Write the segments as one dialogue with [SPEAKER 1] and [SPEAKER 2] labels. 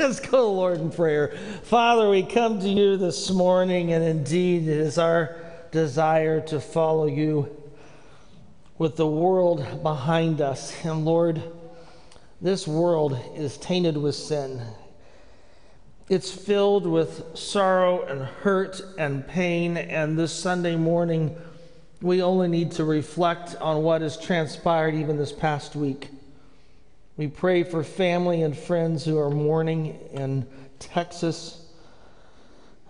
[SPEAKER 1] Let's go, Lord, in prayer. Father, we come to you this morning, and indeed it is our desire to follow you with the world behind us. And Lord, this world is tainted with sin. It's filled with sorrow and hurt and pain. And this Sunday morning, we only need to reflect on what has transpired even this past week. We pray for family and friends who are mourning in Texas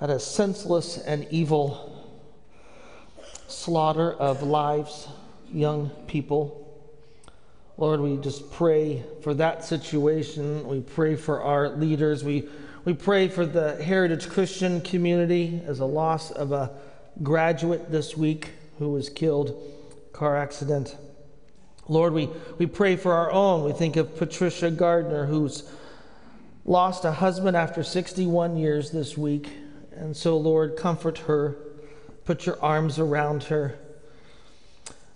[SPEAKER 1] at a senseless and evil slaughter of lives, young people. Lord, we just pray for that situation. We pray for our leaders. We, we pray for the Heritage Christian community as a loss of a graduate this week who was killed car accident. Lord, we, we pray for our own. We think of Patricia Gardner, who's lost a husband after 61 years this week. And so, Lord, comfort her, put your arms around her.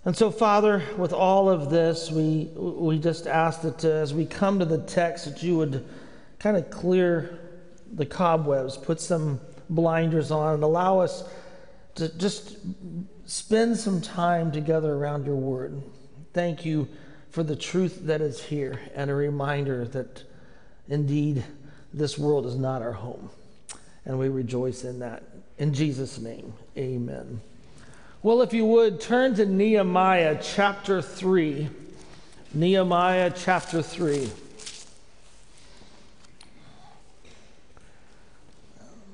[SPEAKER 1] And so, Father, with all of this, we, we just ask that uh, as we come to the text, that you would kind of clear the cobwebs, put some blinders on, and allow us to just spend some time together around your word. Thank you for the truth that is here and a reminder that indeed this world is not our home. And we rejoice in that. In Jesus' name, amen. Well, if you would, turn to Nehemiah chapter 3. Nehemiah chapter 3.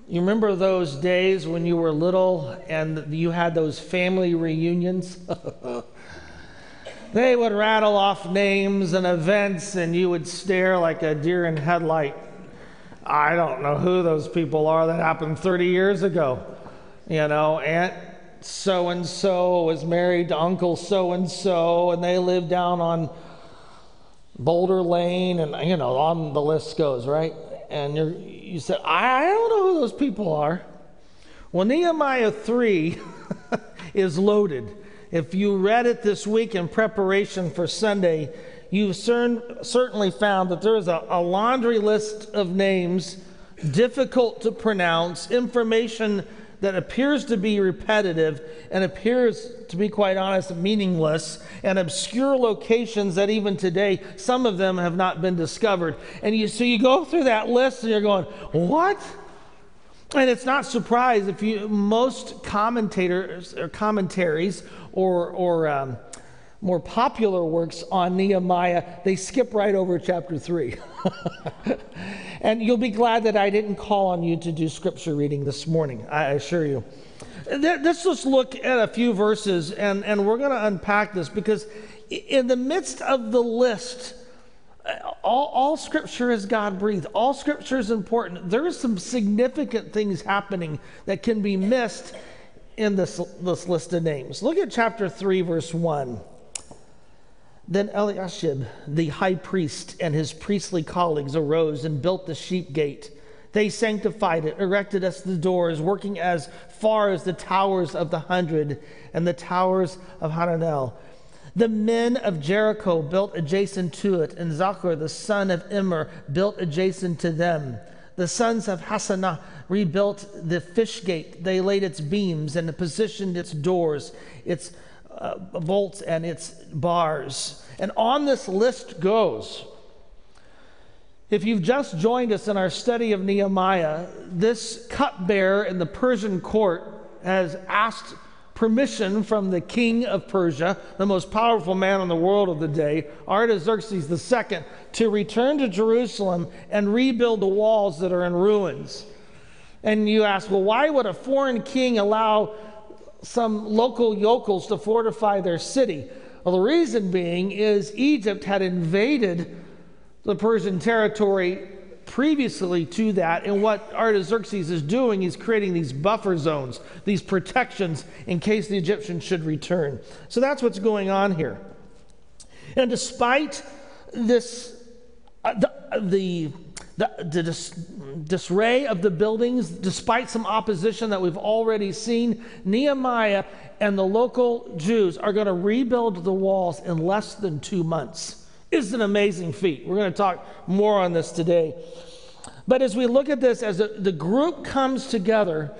[SPEAKER 1] You remember those days when you were little and you had those family reunions? They would rattle off names and events, and you would stare like a deer in headlight. I don't know who those people are. That happened 30 years ago. You know, Aunt so and so was married to Uncle so and so, and they lived down on Boulder Lane, and you know, on the list goes, right? And you you said, I don't know who those people are. Well, Nehemiah 3 is loaded. If you read it this week in preparation for Sunday, you've cern- certainly found that there is a, a laundry list of names, difficult to pronounce, information that appears to be repetitive and appears to be quite honest meaningless and obscure locations that even today some of them have not been discovered. And you so you go through that list and you're going what and it's not surprise if you most commentators or commentaries or, or um, more popular works on Nehemiah, they skip right over chapter 3. and you'll be glad that I didn't call on you to do scripture reading this morning, I assure you. Let's just look at a few verses and, and we're going to unpack this because in the midst of the list, all, all scripture is God breathed. All scripture is important. There are some significant things happening that can be missed in this, this list of names. Look at chapter 3, verse 1. Then Eliashib, the high priest, and his priestly colleagues arose and built the sheep gate. They sanctified it, erected us the doors, working as far as the towers of the hundred and the towers of Hananel. The men of Jericho built adjacent to it, and Zaccur, the son of Immer, built adjacent to them. The sons of Hassenaah rebuilt the fish gate. They laid its beams and positioned its doors, its uh, bolts, and its bars. And on this list goes. If you've just joined us in our study of Nehemiah, this cupbearer in the Persian court has asked permission from the king of Persia, the most powerful man in the world of the day, Artaxerxes II, to return to Jerusalem and rebuild the walls that are in ruins. And you ask, well, why would a foreign king allow some local yokels to fortify their city? Well, the reason being is Egypt had invaded the Persian territory previously to that. And what Artaxerxes is doing is creating these buffer zones, these protections in case the Egyptians should return. So that's what's going on here. And despite this, uh, the, the the, the dis, disarray of the buildings, despite some opposition that we've already seen, Nehemiah and the local Jews are going to rebuild the walls in less than two months. It's an amazing feat. We're going to talk more on this today. But as we look at this, as the group comes together,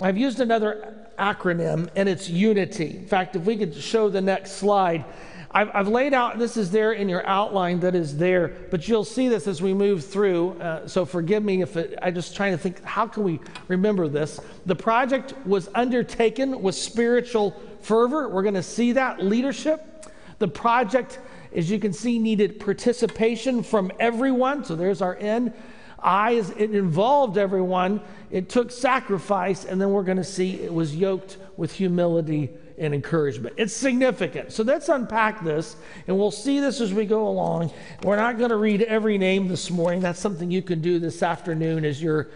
[SPEAKER 1] I've used another acronym, and it's unity. In fact, if we could show the next slide, I've, I've, laid out, this is there in your outline that is there, but you'll see this as we move through. Uh, so forgive me if it, I'm just trying to think, how can we remember this? The project was undertaken with spiritual fervor. We're going to see that leadership. The project, as you can see, needed participation from everyone. So there's our end. I, it involved everyone. It took sacrifice, and then we're going to see it was yoked with humility and encouragement. It's significant. So let's unpack this, and we'll see this as we go along. We're not going to read every name this morning. That's something you can do this afternoon as you're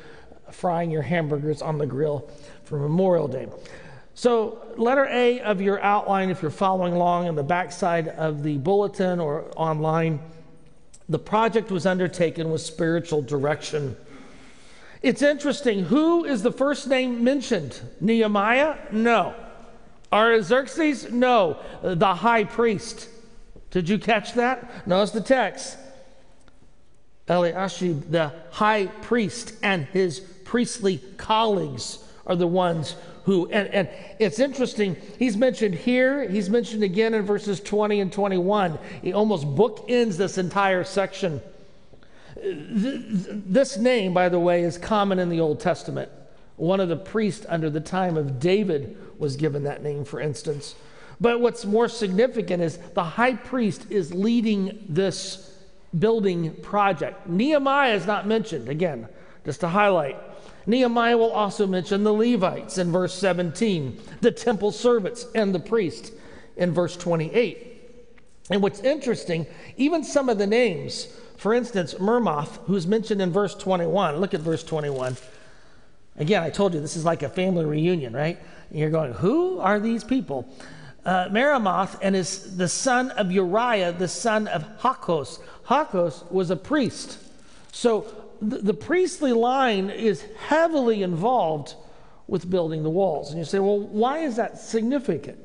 [SPEAKER 1] frying your hamburgers on the grill for Memorial Day. So, letter A of your outline, if you're following along on the backside of the bulletin or online, the project was undertaken with spiritual direction. It's interesting. Who is the first name mentioned? Nehemiah? No. Artaxerxes? No. The high priest. Did you catch that? Notice the text. Eliashib, the high priest, and his priestly colleagues are the ones who, and, and it's interesting, he's mentioned here, he's mentioned again in verses 20 and 21. He almost bookends this entire section. This name, by the way, is common in the Old Testament. One of the priests under the time of David was given that name, for instance. But what's more significant is the high priest is leading this building project. Nehemiah is not mentioned, again, just to highlight. Nehemiah will also mention the Levites in verse 17, the temple servants, and the priest in verse 28. And what's interesting, even some of the names, for instance, Meremoth, who's mentioned in verse 21, look at verse 21. Again, I told you this is like a family reunion, right? And you're going, who are these people? Uh, Meremoth and is the son of Uriah, the son of Hakkoz. Hakkoz was a priest. So the, priestly line is heavily involved with building the walls. And you say, well, why is that significant?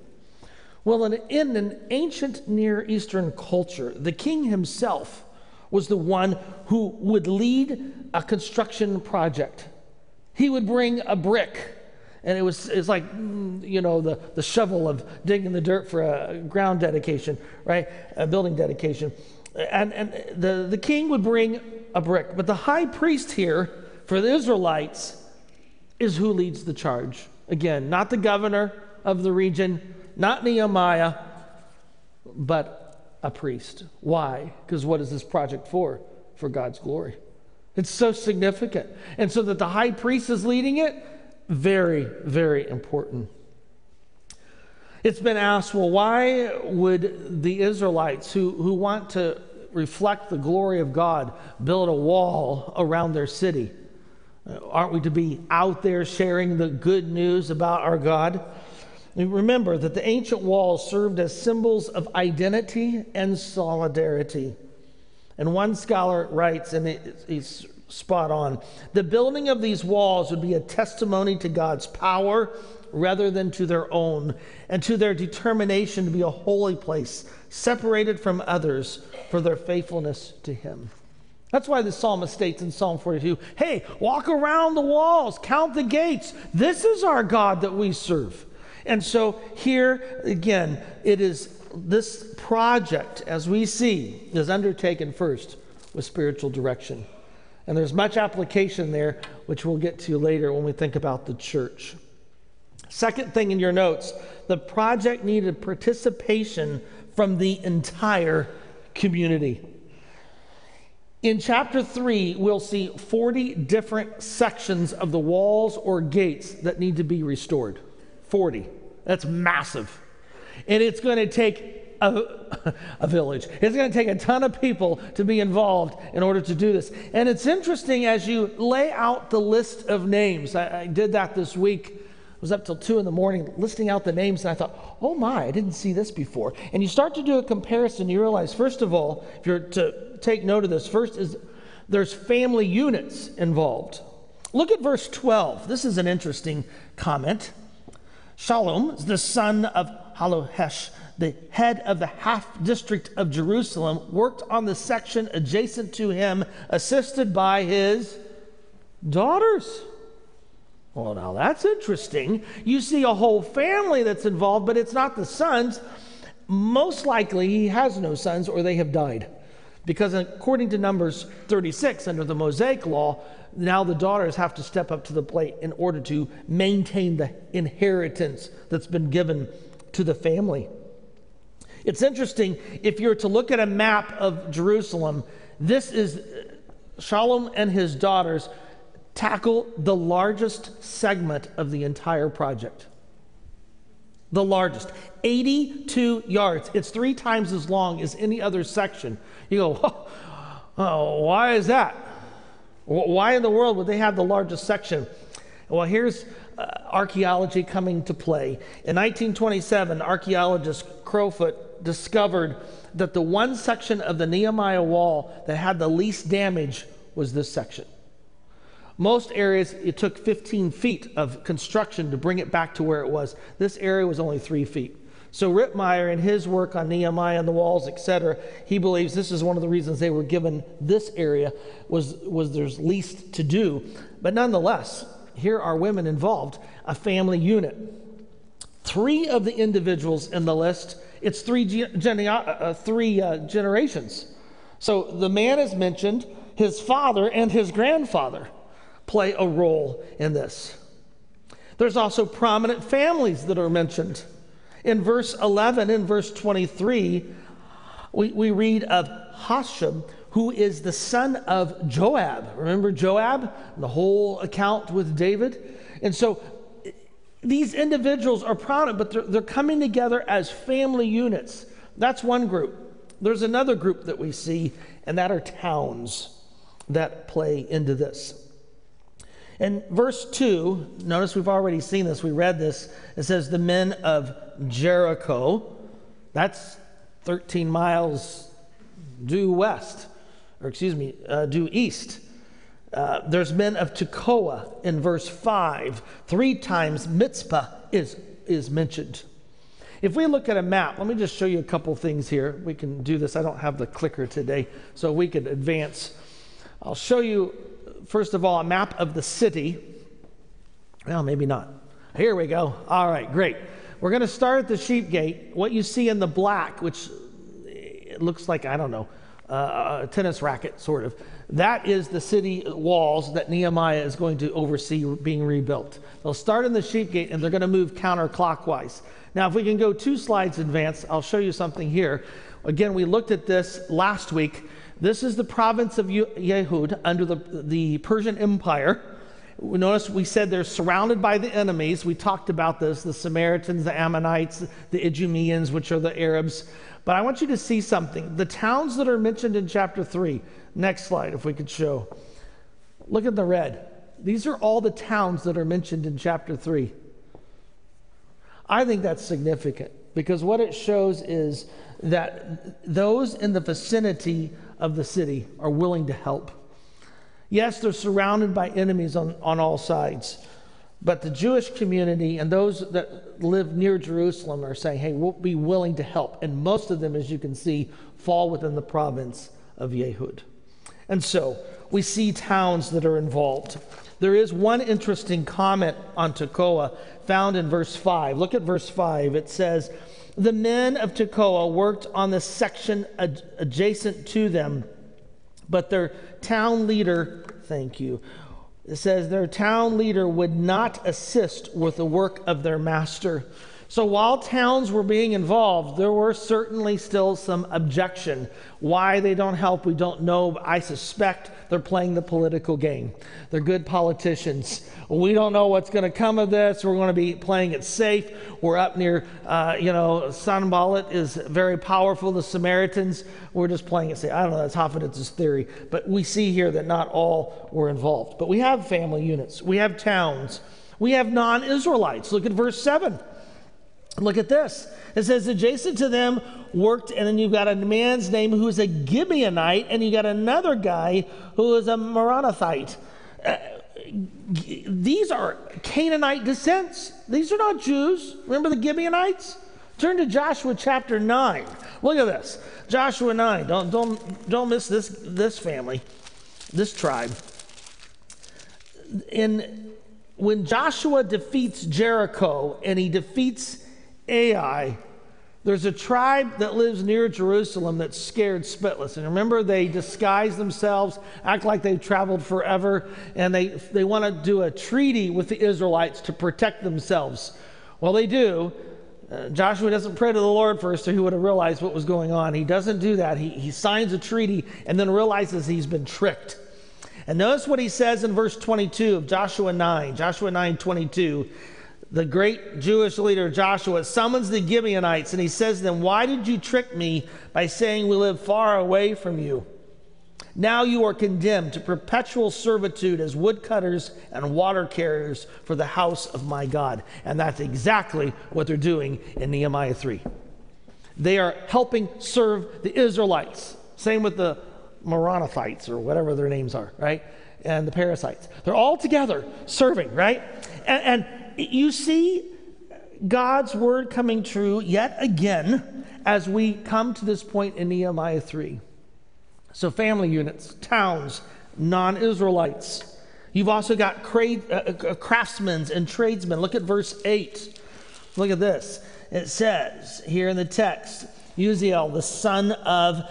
[SPEAKER 1] Well, in, in an ancient Near Eastern culture, the king himself was the one who would lead a construction project. He would bring a brick, and it was it's like mm, you know the, the shovel of digging the dirt for a ground dedication, right? A building dedication. And, and the, the king would bring a brick. But the high priest here for the Israelites is who leads the charge. Again, not the governor of the region, not Nehemiah, but a priest. Why? Because what is this project for? For God's glory. It's so significant. And so that the high priest is leading it, very, very important. It's been asked, well, why would the Israelites who, who want to reflect the glory of God build a wall around their city? Uh, aren't we to be out there sharing the good news about our God? Remember that the ancient walls served as symbols of identity and solidarity. And one scholar writes, and he's spot on the building of these walls would be a testimony to God's power rather than to their own, and to their determination to be a holy place, separated from others for their faithfulness to Him. That's why the psalmist states in Psalm 42 hey, walk around the walls, count the gates. This is our God that we serve. And so here again, it is this project, as we see, is undertaken first with spiritual direction. And there's much application there, which we'll get to later when we think about the church. Second thing in your notes the project needed participation from the entire community. In chapter 3, we'll see 40 different sections of the walls or gates that need to be restored. 40. That's massive. And it's going to take a, a, village. It's going to take a ton of people to be involved in order to do this. And it's interesting as you lay out the list of names. I, I did that this week. Was up till two in the morning listing out the names, and I thought, oh my, I didn't see this before. And you start to do a comparison, you realize, first of all, if you're to take note of this, first is there's family units involved. Look at verse 12. This is an interesting comment. Shallum, the son of Hallohesh, the head of the half district of Jerusalem, worked on the section adjacent to him, assisted by his daughters. Well, now that's interesting. You see a whole family that's involved, but it's not the sons. Most likely, he has no sons or they have died. Because according to Numbers 36, under the Mosaic law, now the daughters have to step up to the plate in order to maintain the inheritance that's been given to the family. It's interesting, if you're to look at a map of Jerusalem, this is Shallum and his daughters tackle the largest segment of the entire project. The largest, 82 yards. It's three times as long as any other section. You go, oh, why is that? Why in the world would they have the largest section? Well, here's uh, archaeology coming to play. In 1927, archaeologist Crowfoot discovered that the one section of the Nehemiah wall that had the least damage was this section. Most areas, it took 15 feet of construction to bring it back to where it was. This area was only three feet. So Ritmeyer, in his work on Nehemiah and the walls, etc., he believes this is one of the reasons they were given this area was, was there's least to do. But nonetheless, here are women involved, a family unit. Three of the individuals in the list, it's three, gene- uh, uh, three uh, generations. So the man is mentioned, his father and his grandfather play a role in this. There's also prominent families that are mentioned. In verse 11 and verse 23, we, we read of Hashem, who is the son of Joab. Remember Joab, the whole account with David? And so these individuals are prominent, but they're, they're coming together as family units. That's one group. There's another group that we see, and that are towns that play into this. In verse 2, notice we've already seen this, we read this. It says, The men of Jericho, that's 13 miles due west, or excuse me, uh, due east. Uh, there's men of Tekoa in verse 5. Three times Mizpah is, is mentioned. If we look at a map, let me just show you a couple things here. We can do this. I don't have the clicker today, so we could advance. I'll show you first of all, a map of the city. Well, maybe not. Here we go. All right, great. We're going to start at the sheep gate. What you see in the black, which it looks like, I don't know, uh, a tennis racket, sort of, that is the city walls that Nehemiah is going to oversee being rebuilt. They'll start in the sheep gate and they're going to move counterclockwise. Now, if we can go two slides advance, I'll show you something here. Again, we looked at this last week. This is the province of Yehud under the, the Persian Empire. Notice we said they're surrounded by the enemies. We talked about this the Samaritans, the Ammonites, the Idumeans, which are the Arabs. But I want you to see something. The towns that are mentioned in chapter 3, next slide, if we could show. Look at the red. These are all the towns that are mentioned in chapter 3. I think that's significant because what it shows is that those in the vicinity of the city are willing to help. Yes, they're surrounded by enemies on, on all sides, but the Jewish community and those that live near Jerusalem are saying, hey, we'll be willing to help. And most of them, as you can see, fall within the province of Yehud. And so we see towns that are involved. There is one interesting comment on Tekoa found in verse 5. Look at verse 5. It says, the men of Tekoa worked on the section ad- adjacent to them, but their town leader, thank you, it says their town leader would not assist with the work of their master. So while towns were being involved, there were certainly still some objection. Why they don't help, we don't know. I suspect they're playing the political game. They're good politicians. We don't know what's going to come of this. We're going to be playing it safe. We're up near, uh, you know, Sanballat is very powerful. The Samaritans, we're just playing it safe. I don't know, that's Hoffeditz's theory. But we see here that not all were involved. But we have family units, we have towns, we have non Israelites. Look at verse 7. Look at this. It says, adjacent to them worked, and then you've got a man's name who is a Gibeonite, and you got another guy who is a Meronothite. Uh, these are Canaanite descents. These are not Jews. Remember the Gibeonites? Turn to Joshua chapter 9. Look at this. Joshua 9. Don't, don't, don't miss this, this family, this tribe. In, when Joshua defeats Jericho and he defeats Ai, there's a tribe that lives near Jerusalem that's scared spitless. And remember, they disguise themselves, act like they've traveled forever, and they, they want to do a treaty with the Israelites to protect themselves. Well, they do. Uh, Joshua doesn't pray to the Lord first, or he would have realized what was going on. He doesn't do that. He, he signs a treaty and then realizes he's been tricked. And notice what he says in verse 22 of Joshua 9. Joshua 9 22 the great Jewish leader Joshua summons the Gibeonites and he says to them, Why did you trick me by saying we live far away from you? Now you are condemned to perpetual servitude as woodcutters and water carriers for the house of my God. And that's exactly what they're doing in Nehemiah 3. They are helping serve the Israelites. Same with the Moronathites or whatever their names are, right? And the parasites. They're all together serving, right? And, and you see God's word coming true yet again as we come to this point in Nehemiah 3. So, family units, towns, non Israelites. You've also got cra- uh, uh, craftsmen and tradesmen. Look at verse 8. Look at this. It says here in the text Uziel, the son of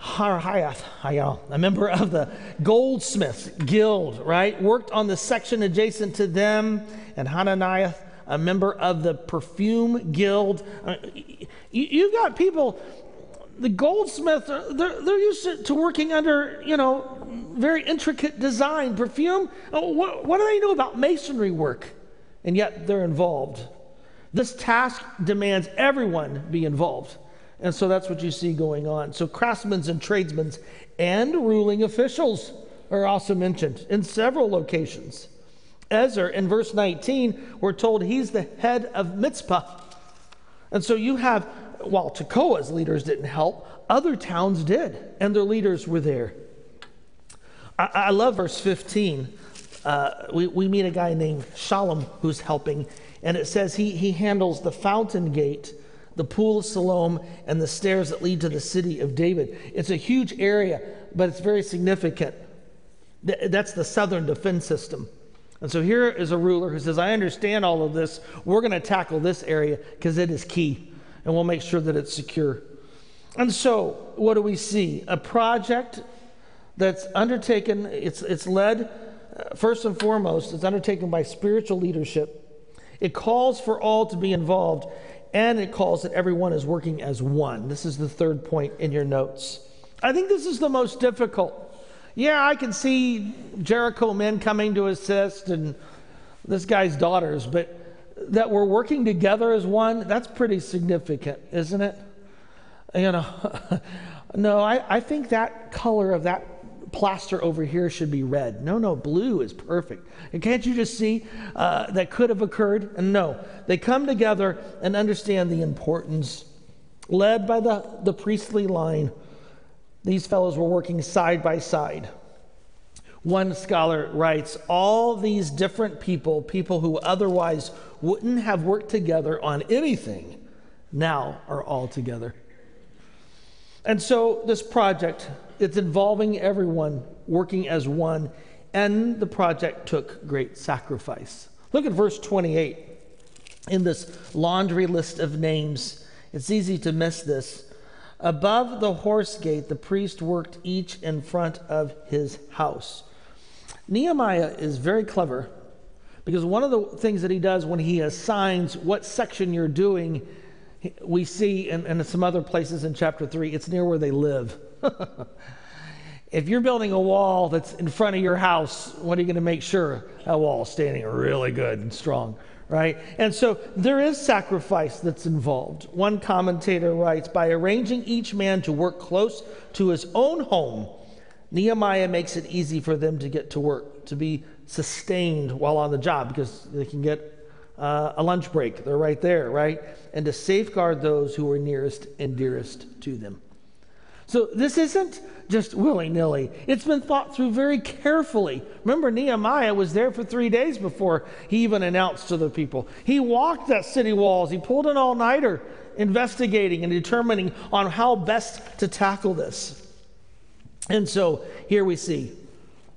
[SPEAKER 1] Harhayath, Hayal, a member of the goldsmith guild, right? Worked on the section adjacent to them, and Hananiah, a member of the perfume guild. You've got people, the goldsmith, uh, they're, they're used to, working under, you know, very intricate design. Perfume, uh, what, what do they know about masonry work? And yet they're involved. This task demands everyone be involved. And so that's what you see going on. So craftsmen and tradesmen and ruling officials are also mentioned in several locations. Ezra, in verse 19, we're told he's the head of Mizpah. And so you have, while Tekoa's leaders didn't help, other towns did, and their leaders were there. I, I love verse 15. Uh, we, we meet a guy named Shallum who's helping, and it says he, he handles the fountain gate the pool of Siloam, and the stairs that lead to the city of David. It's a huge area, but it's very significant. That's the southern defense system. And so here is a ruler who says, I understand all of this. We're going to tackle this area because it is key, and we'll make sure that it's secure. And so, what do we see? A project that's undertaken, it's, it's led, uh, first and foremost, it's undertaken by spiritual leadership. It calls for all to be involved and it calls that everyone is working as one. This is the third point in your notes. I think this is the most difficult. Yeah, I can see Jericho men coming to assist and this guy's daughters, but that we're working together as one, that's pretty significant, isn't it? You know, no, I, I think that color of that plaster over here should be red. No, no, blue is perfect. And can't you just see uh, that could have occurred? And no, they come together and understand the importance. Led by the, the priestly line, these fellows were working side by side. One scholar writes all these different people, people who otherwise wouldn't have worked together on anything, now are all together. And so this project it's involving everyone working as one, and the project took great sacrifice. Look at verse 28 in this laundry list of names. It's easy to miss this. Above the horse gate, the priest worked each in front of his house. Nehemiah is very clever because one of the things that he does when he assigns what section you're doing, we see in, some other places in chapter 3, it's near where they live. if you're building a wall that's in front of your house, what are you going to make sure that wall is standing really good and strong, right? And so there is sacrifice that's involved. One commentator writes by arranging each man to work close to his own home, Nehemiah makes it easy for them to get to work, to be sustained while on the job because they can get uh, a lunch break. They're right there, right? And to safeguard those who are nearest and dearest to them. So this isn't just willy nilly, it's been thought through very carefully. Remember, Nehemiah was there for three days before he even announced to the people. He walked that city walls, he pulled an all nighter investigating and determining on how best to tackle this. And so here we see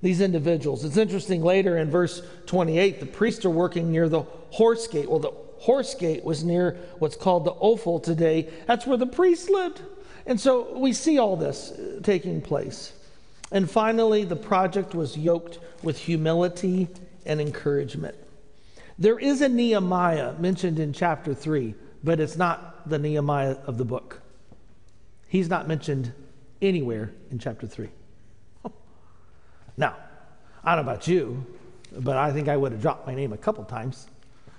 [SPEAKER 1] these individuals. It's interesting later in verse 28, the priests are working near the horse gate. Well, the horse gate was near what's called the Ophel today. That's where the priests lived. And so we see all this uh, taking place. And finally, the project was yoked with humility and encouragement. There is a Nehemiah mentioned in chapter 3, but it's not the Nehemiah of the book. He's not mentioned anywhere in chapter 3. Now, I don't know about you, but I think I would have dropped my name a couple times.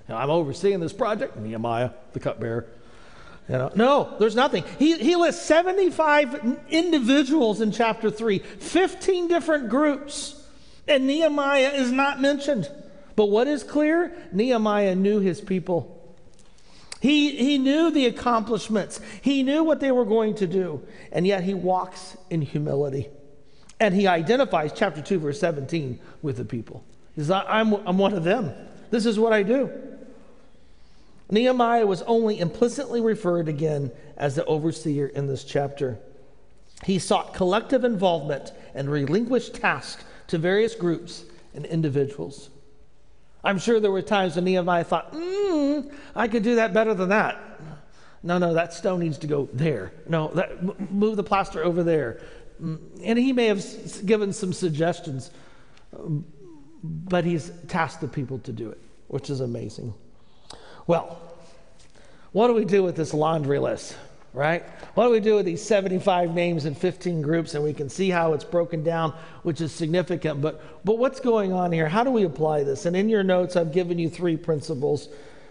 [SPEAKER 1] You know, I'm overseeing this project, Nehemiah, the cupbearer. You know, no, there's nothing. He, he lists 75 individuals in chapter 3, 15 different groups, and Nehemiah is not mentioned. But what is clear? Nehemiah knew his people. He, he knew the accomplishments, he knew what they were going to do, and yet he walks in humility. And he identifies, chapter 2, verse 17, with the people. He says, I'm, I'm one of them. This is what I do. Nehemiah was only implicitly referred again as the overseer in this chapter. He sought collective involvement and relinquished tasks to various groups and individuals. I'm sure there were times when Nehemiah thought, hmm, I could do that better than that. No, no, that stone needs to go there. No, that, move the plaster over there. Mm, and he may have given some suggestions, but he's tasked the people to do it, which is amazing. Well, what do we do with this laundry list, right? What do we do with these 75 names and 15 groups? And we can see how it's broken down, which is significant. But, but what's going on here? How do we apply this? And in your notes, I've given you three principles.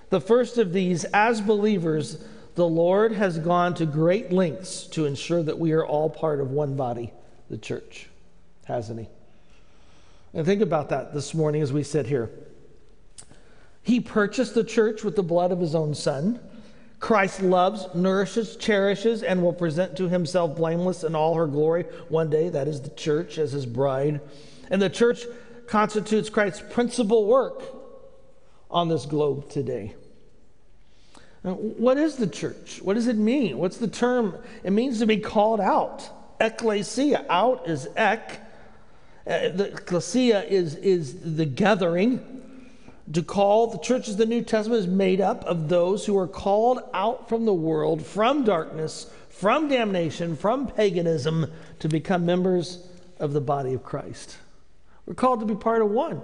[SPEAKER 1] The first of these, as believers, the Lord has gone to great lengths to ensure that we are all part of one body, the church, hasn't He? And think about that this morning as we sit here. He purchased the church with the blood of his own son. Christ loves, nourishes, cherishes, and will present to himself blameless in all her glory one day. That is the church as his bride. And the church constitutes Christ's principal work on this globe today. Now, what is the church? What does it mean? What's the term? It means to be called out. Ecclesia. Out is ek. Uh, the ecclesia is, is the gathering to call the church of the New Testament is made up of those who are called out from the world, from darkness, from damnation, from paganism, to become members of the body of Christ. We're called to be part of one.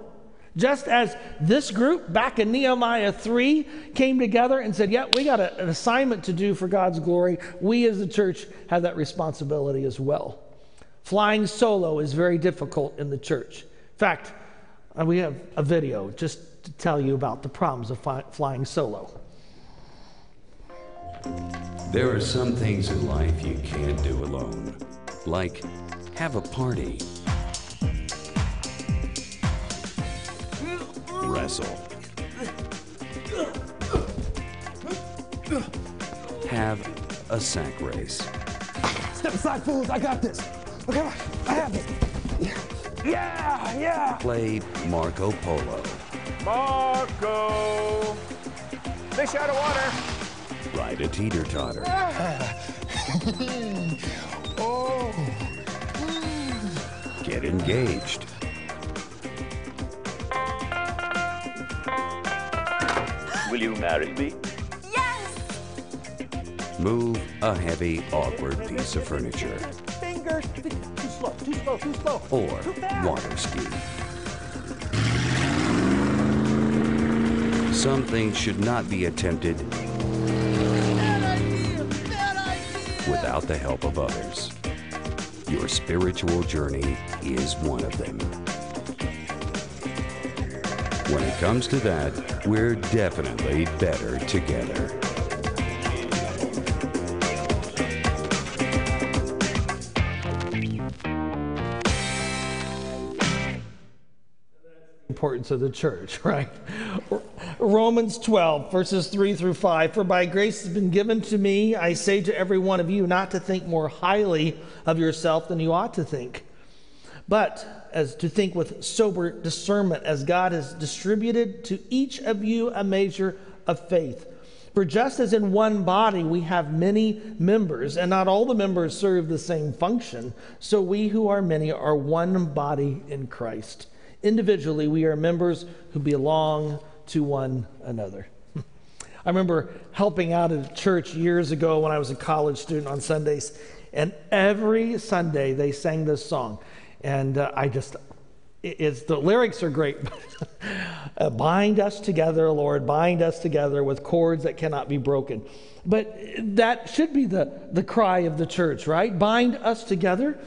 [SPEAKER 1] Just as this group back in Nehemiah 3 came together and said, Yeah, we got a, an assignment to do for God's glory, we as the church have that responsibility as well. Flying solo is very difficult in the church. In fact, uh, we have a video just to tell you about the problems of fi- flying solo.
[SPEAKER 2] There are some things in life you can't do alone, like have a party, wrestle, have a sack race,
[SPEAKER 3] Step aside, fools. I got this. Okay, I have it. Yeah, yeah.
[SPEAKER 2] play Marco Polo,
[SPEAKER 4] Marco! Fish out of water.
[SPEAKER 2] ride a teeter totter,
[SPEAKER 3] Oh,
[SPEAKER 2] get engaged,
[SPEAKER 4] Will you marry me?
[SPEAKER 5] Yes!
[SPEAKER 2] move a heavy, awkward piece of furniture,
[SPEAKER 3] fingers. Slow, too slow, too slow.
[SPEAKER 2] or water ski. Some things should not be attempted without the help of others. Your spiritual journey is one of them. When it comes to that, we're definitely better together.
[SPEAKER 1] Importance of the church, right? Romans 12, verses 3 through 5. For by grace has been given to me, I say to every one of you, not to think more highly of yourself than you ought to think, but as to think with sober discernment, as God has distributed to each of you a measure of faith. For just as in one body we have many members, and not all the members serve the same function, so we who are many are one body in Christ. Individually, we are members who belong to one another. I remember helping out at a church years ago when I was a college student on Sundays, and every Sunday they sang this song. And uh, I just, it's the lyrics are great. uh, bind us together, Lord, bind us together with cords that cannot be broken. But that should be the, the cry of the church, right? Bind us together.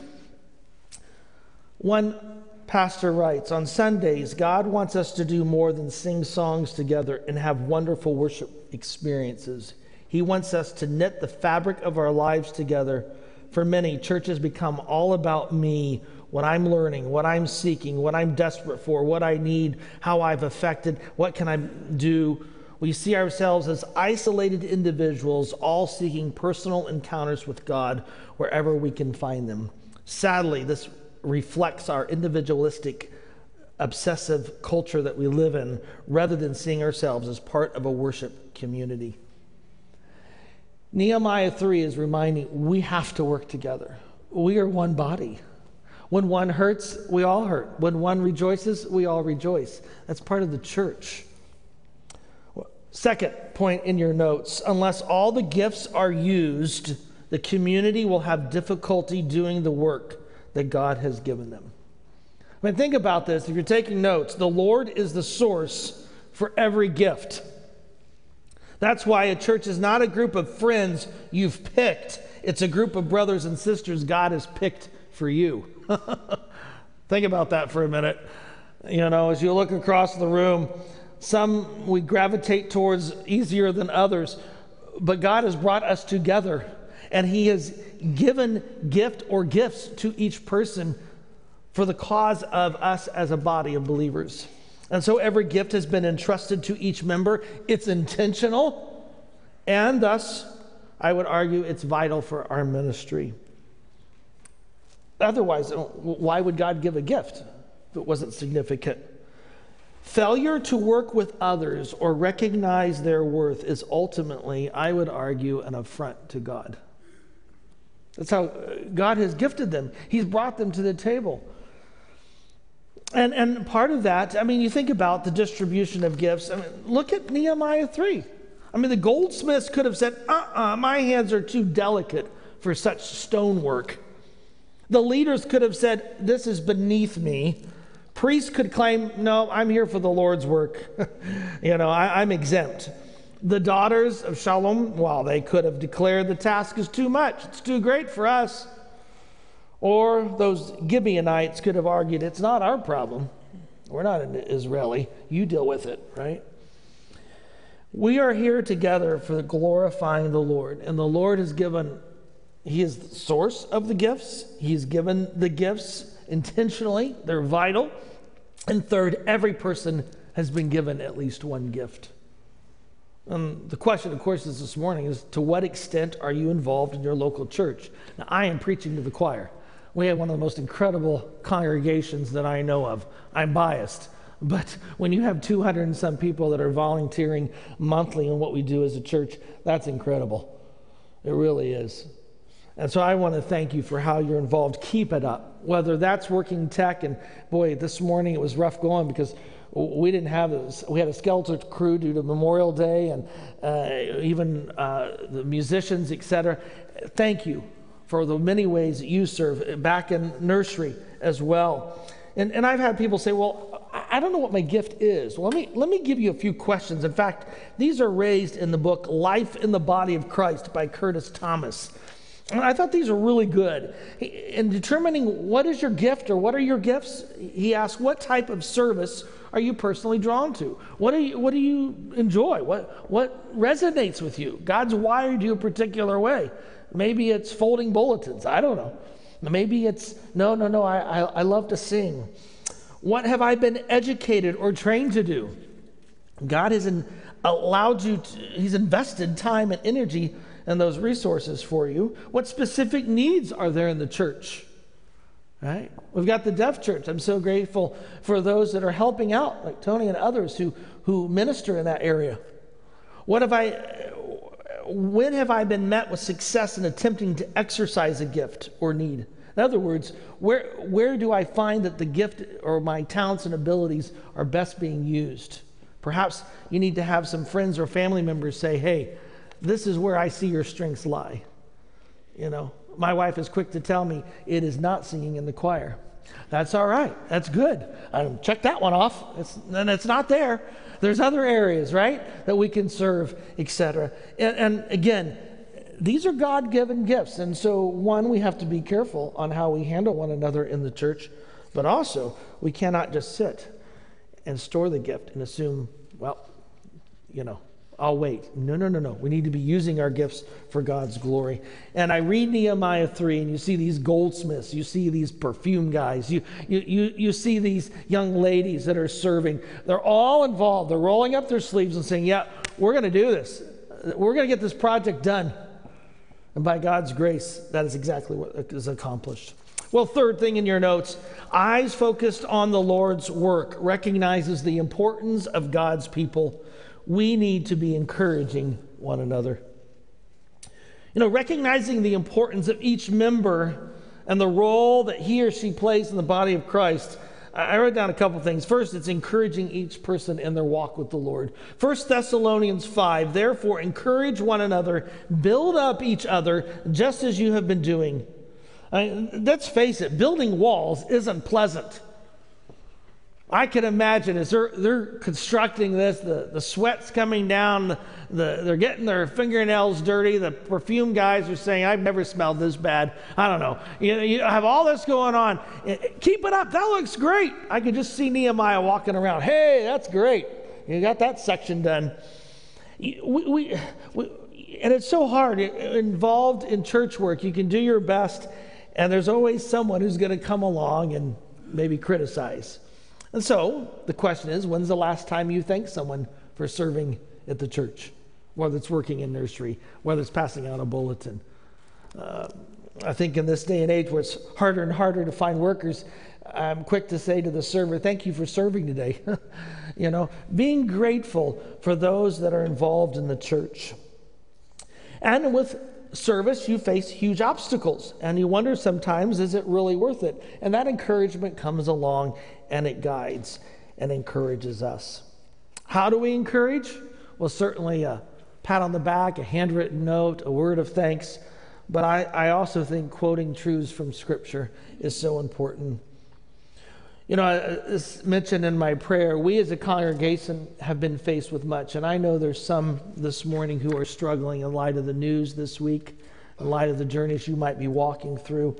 [SPEAKER 1] One pastor writes On Sundays, God wants us to do more than sing songs together and have wonderful worship experiences. He wants us to knit the fabric of our lives together. For many, churches become all about me what I'm learning, what I'm seeking, what I'm desperate for, what I need, how I've affected, what can I do. We see ourselves as isolated individuals, all seeking personal encounters with God wherever we can find them. Sadly, this reflects our individualistic, obsessive culture that we live in rather than seeing ourselves as part of a worship community. Nehemiah 3 is reminding we have to work together. We are one body. When one hurts, we all hurt. When one rejoices, we all rejoice. That's part of the church. Second point in your notes unless all the gifts are used, the community will have difficulty doing the work that God has given them. I mean, think about this. If you're taking notes, the Lord is the source for every gift. That's why a church is not a group of friends you've picked, it's a group of brothers and sisters God has picked for you. Think about that for a minute. You know, as you look across the room, some we gravitate towards easier than others, but God has brought us together and He has given gift or gifts to each person for the cause of us as a body of believers. And so every gift has been entrusted to each member. It's intentional, and thus, I would argue, it's vital for our ministry. Otherwise, uh, why would God give a gift if it wasn't significant? Failure to work with others or recognize their worth is ultimately, I would argue, an affront to God. That's how uh, God has gifted them. He's brought them to the table. And, and part of that, I mean, you think about the distribution of gifts. I mean, look at Nehemiah 3. I mean, the goldsmiths could have said, uh uh-uh, uh my hands are too delicate for such stonework. The leaders could have said, This is beneath me. Priests could claim, No, I'm here for the Lord's work. you know, I, I'm exempt. The daughters of Shallum, well, they could have declared the task is too much, it's too great for us. Or those Gibeonites could have argued, It's not our problem. We're not an Israeli. You deal with it, right? We are here together for glorifying the Lord, and the Lord has given he is the source of the gifts. He's given the gifts intentionally, they're vital. And third, every person has been given at least one gift. And the question, of course, is this morning is to what extent are you involved in your local church? Now, I am preaching to the choir. We have one of the most incredible congregations that I know of. I'm biased. But when you have 200 and some people that are volunteering monthly in what we do as a church, that's incredible. It really is. And so I want to thank you for how you're involved. Keep it up. Whether that's working tech, and boy, this morning it was rough going because we didn't have this. We had a skeletal crew due to Memorial Day, and uh, even uh, the musicians, etc. Thank you for the many ways that you serve back in nursery as well. And, and I've had people say, well, I don't know what my gift is. Well, let me, let me give you a few questions. In fact, these are raised in the book Life in the Body of Christ by Curtis Thomas. And I thought these were really good. In determining what is your gift or what are your gifts, he asked, What type of service are you personally drawn to? What you, what do you enjoy? What, what resonates with you? God's wired you a particular way. Maybe it's folding bulletins. I don't know. Maybe it's, no, no, no, I, I, I love to sing. What have I been educated or trained to do? God has in, allowed you, to, He's invested time and energy and those resources for you. What specific needs are there in the church? Right? We've got the deaf church. I'm so grateful for those that are helping out, like Tony and others who, who minister in that area. What have I, when have I been met with success in attempting to exercise a gift or need? In other words, where, where do I find that the gift or my talents and abilities are best being used? Perhaps you need to have some friends or family members say, hey, this is where I see your strengths lie. You know, my wife is quick to tell me it is not singing in the choir. That's all right. That's good. Um, check that one off. It's, and it's not there. There's other areas, right, that we can serve, etc. And, and again, these are God given gifts. And so, one, we have to be careful on how we handle one another in the church, but also we cannot just sit and store the gift and assume, well, you know, I'll wait. No, no, no, no. We need to be using our gifts for God's glory. And I read Nehemiah 3, and you see these goldsmiths, you see these perfume guys, you, you, you, you see these young ladies that are serving. They're all involved. They're rolling up their sleeves and saying, Yeah, we're going to do this. We're going to get this project done. And by God's grace, that is exactly what is accomplished. Well, third thing in your notes eyes focused on the Lord's work recognizes the importance of God's people we need to be encouraging one another. You know, recognizing the importance of each member and the role that he or she plays in the body of Christ. I wrote down a couple things. First, it's encouraging each person in their walk with the Lord. First Thessalonians 5, therefore encourage one another, build up each other, just as you have been doing. I mean, let's face it, building walls isn't pleasant. I can imagine as they're, they're constructing this, the, the sweat's coming down, the, they're getting their fingernails dirty. The perfume guys are saying, I've never smelled this bad. I don't know. You, you have all this going on. Eh, eh, keep it up. That looks great. I could just see Nehemiah walking around. Hey, that's great. You got that section done. We, we, we and it's so hard. Involved in church work, you can do your best, and there's always someone who's going to come along and maybe criticize. And so the question is when's the last time you thanked someone for serving at the church, whether it's working in nursery, whether it's passing out a bulletin? Uh, I think in this day and age where it's harder and harder to find workers, I'm quick to say to the server, Thank you for serving today. you know, being grateful for those that are involved in the church. And with service, you face huge obstacles, and you wonder sometimes, is it really worth it? And that encouragement comes along and it guides and encourages us. How do we encourage? Well, certainly a pat on the back, a handwritten note, a word of thanks. But I, I also think quoting truths from Scripture is so important. You know, as mentioned in my prayer, we as a congregation have been faced with much. And I know there's some this morning who are struggling in light of the news this week, in light of the journeys you might be walking through.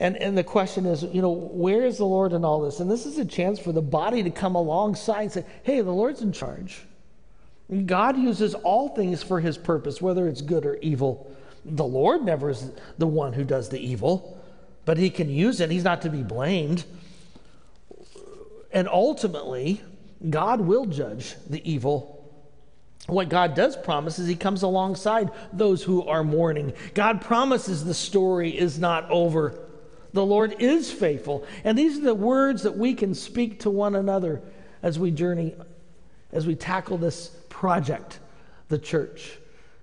[SPEAKER 1] And, and the question is, you know, where is the Lord in all this? And this is a chance for the body to come alongside and say, hey, the Lord's in charge. And God uses all things for his purpose, whether it's good or evil. The Lord never is the one who does the evil, but he can use it. He's not to be blamed. And ultimately, God will judge the evil. What God does promise is He comes alongside those who are mourning. God promises the story is not over. The Lord is faithful. And these are the words that we can speak to one another as we journey, as we tackle this project, the church,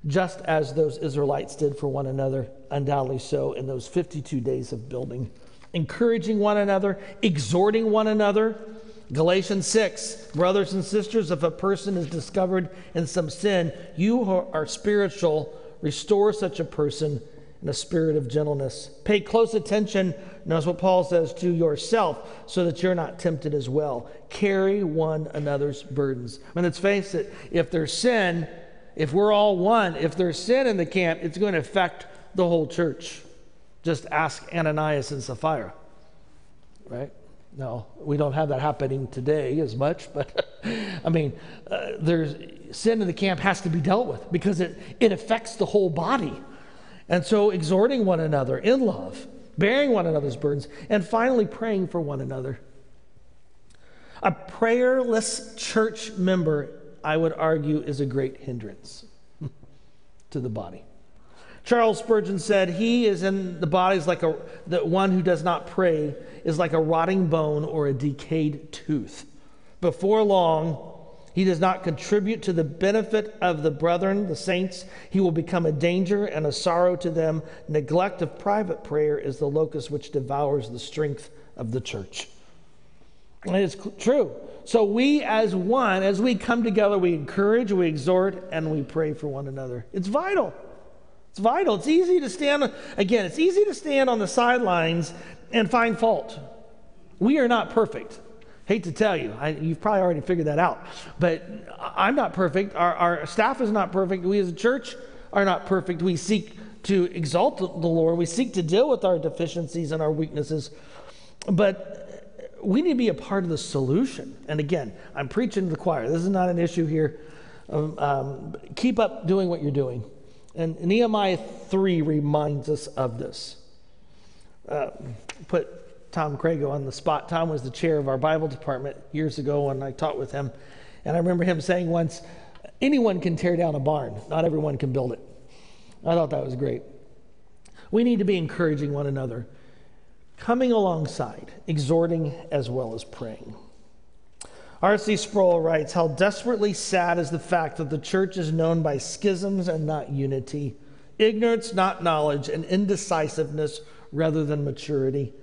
[SPEAKER 1] just as those Israelites did for one another, undoubtedly so in those 52 days of building. Encouraging one another, exhorting one another. Galatians 6, brothers and sisters, if a person is discovered in some sin, you who are spiritual, restore such a person in a spirit of gentleness. Pay close attention, notice what Paul says, to yourself so that you're not tempted as well. Carry one another's burdens. I mean, let's face it, if there's sin, if we're all one, if there's sin in the camp, it's going to affect the whole church. Just ask Ananias and Sapphira, right? No, we don't have that happening today as much, but I mean, uh, there's sin in the camp has to be dealt with because it, it affects the whole body. And so, exhorting one another in love, bearing one another's burdens, and finally praying for one another. A prayerless church member, I would argue, is a great hindrance to the body. Charles Spurgeon said, He is in the body is like a the one who does not pray is like a rotting bone or a decayed tooth. Before long, he does not contribute to the benefit of the brethren, the saints. He will become a danger and a sorrow to them. Neglect of private prayer is the locust which devours the strength of the church. And it's true. So, we as one, as we come together, we encourage, we exhort, and we pray for one another. It's vital. It's vital. It's easy to stand, again, it's easy to stand on the sidelines and find fault. We are not perfect. Hate to tell you, I, you've probably already figured that out. But I'm not perfect. Our, our staff is not perfect. We as a church are not perfect. We seek to exalt the Lord, we seek to deal with our deficiencies and our weaknesses. But we need to be a part of the solution. And again, I'm preaching to the choir. This is not an issue here. Um, um, keep up doing what you're doing. And Nehemiah 3 reminds us of this. Uh, put Tom Crago on the spot. Tom was the chair of our Bible department years ago when I taught with him. And I remember him saying once, anyone can tear down a barn, not everyone can build it. I thought that was great. We need to be encouraging one another, coming alongside, exhorting as well as praying. R.C. Sproul writes How desperately sad is the fact that the church is known by schisms and not unity, ignorance, not knowledge, and indecisiveness rather than maturity.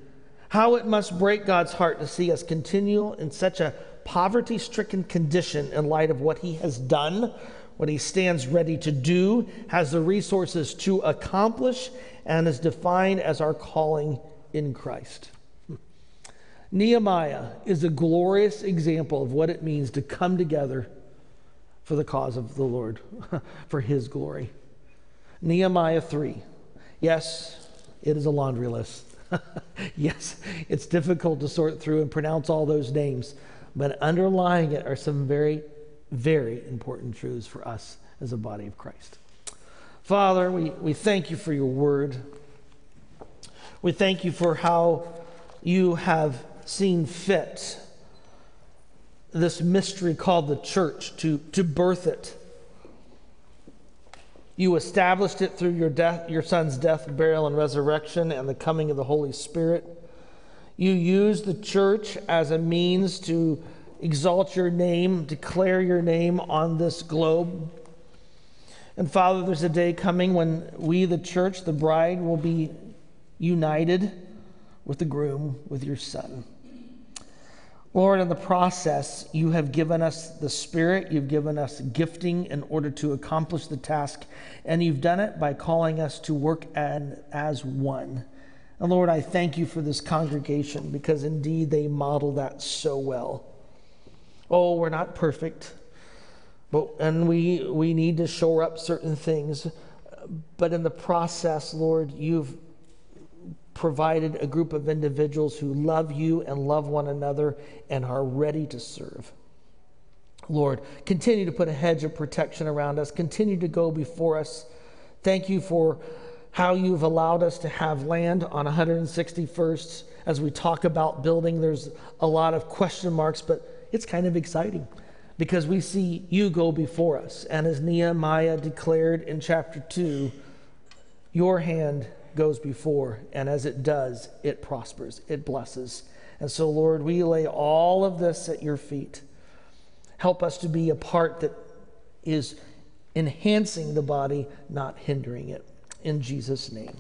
[SPEAKER 1] How it must break God's heart to see us continue in such a poverty stricken condition in light of what He has done, what He stands ready to do, has the resources to accomplish, and is defined as our calling in Christ. Nehemiah is a glorious example of what it means to come together for the cause of the Lord, for his glory. Nehemiah 3. Yes, it is a laundry list. yes, it's difficult to sort through and pronounce all those names, but underlying it are some very, very important truths for us as a body of Christ. Father, we, we thank you for your word. We thank you for how you have seen fit this mystery called the church to, to birth it. You established it through your death, your son's death, burial, and resurrection, and the coming of the Holy Spirit. You used the church as a means to exalt your name, declare your name on this globe. And Father, there's a day coming when we, the church, the bride, will be united with the groom, with your son. Lord, in the process, you have given us the Spirit, you've given us gifting in order to accomplish the task, and you've done it by calling us to work as one. And Lord, I thank you for this congregation because indeed they model that so well. Oh, we're not perfect, but and we we need to shore up certain things. But in the process, Lord, you've provided a group of individuals who love you and love one another and are ready to serve. Lord, continue to put a hedge of protection around us, continue to go before us. Thank you for how you've allowed us to have land on 161st. As we talk about building, there's a lot of question marks, but it's kind of exciting because we see you go before us. And as Nehemiah declared in chapter 2, your hand goes before, and as it does, it prospers, it blesses. And so, Lord, we lay all of this at your feet. Help us to be a part that is enhancing the body, not hindering it. In Jesus' name.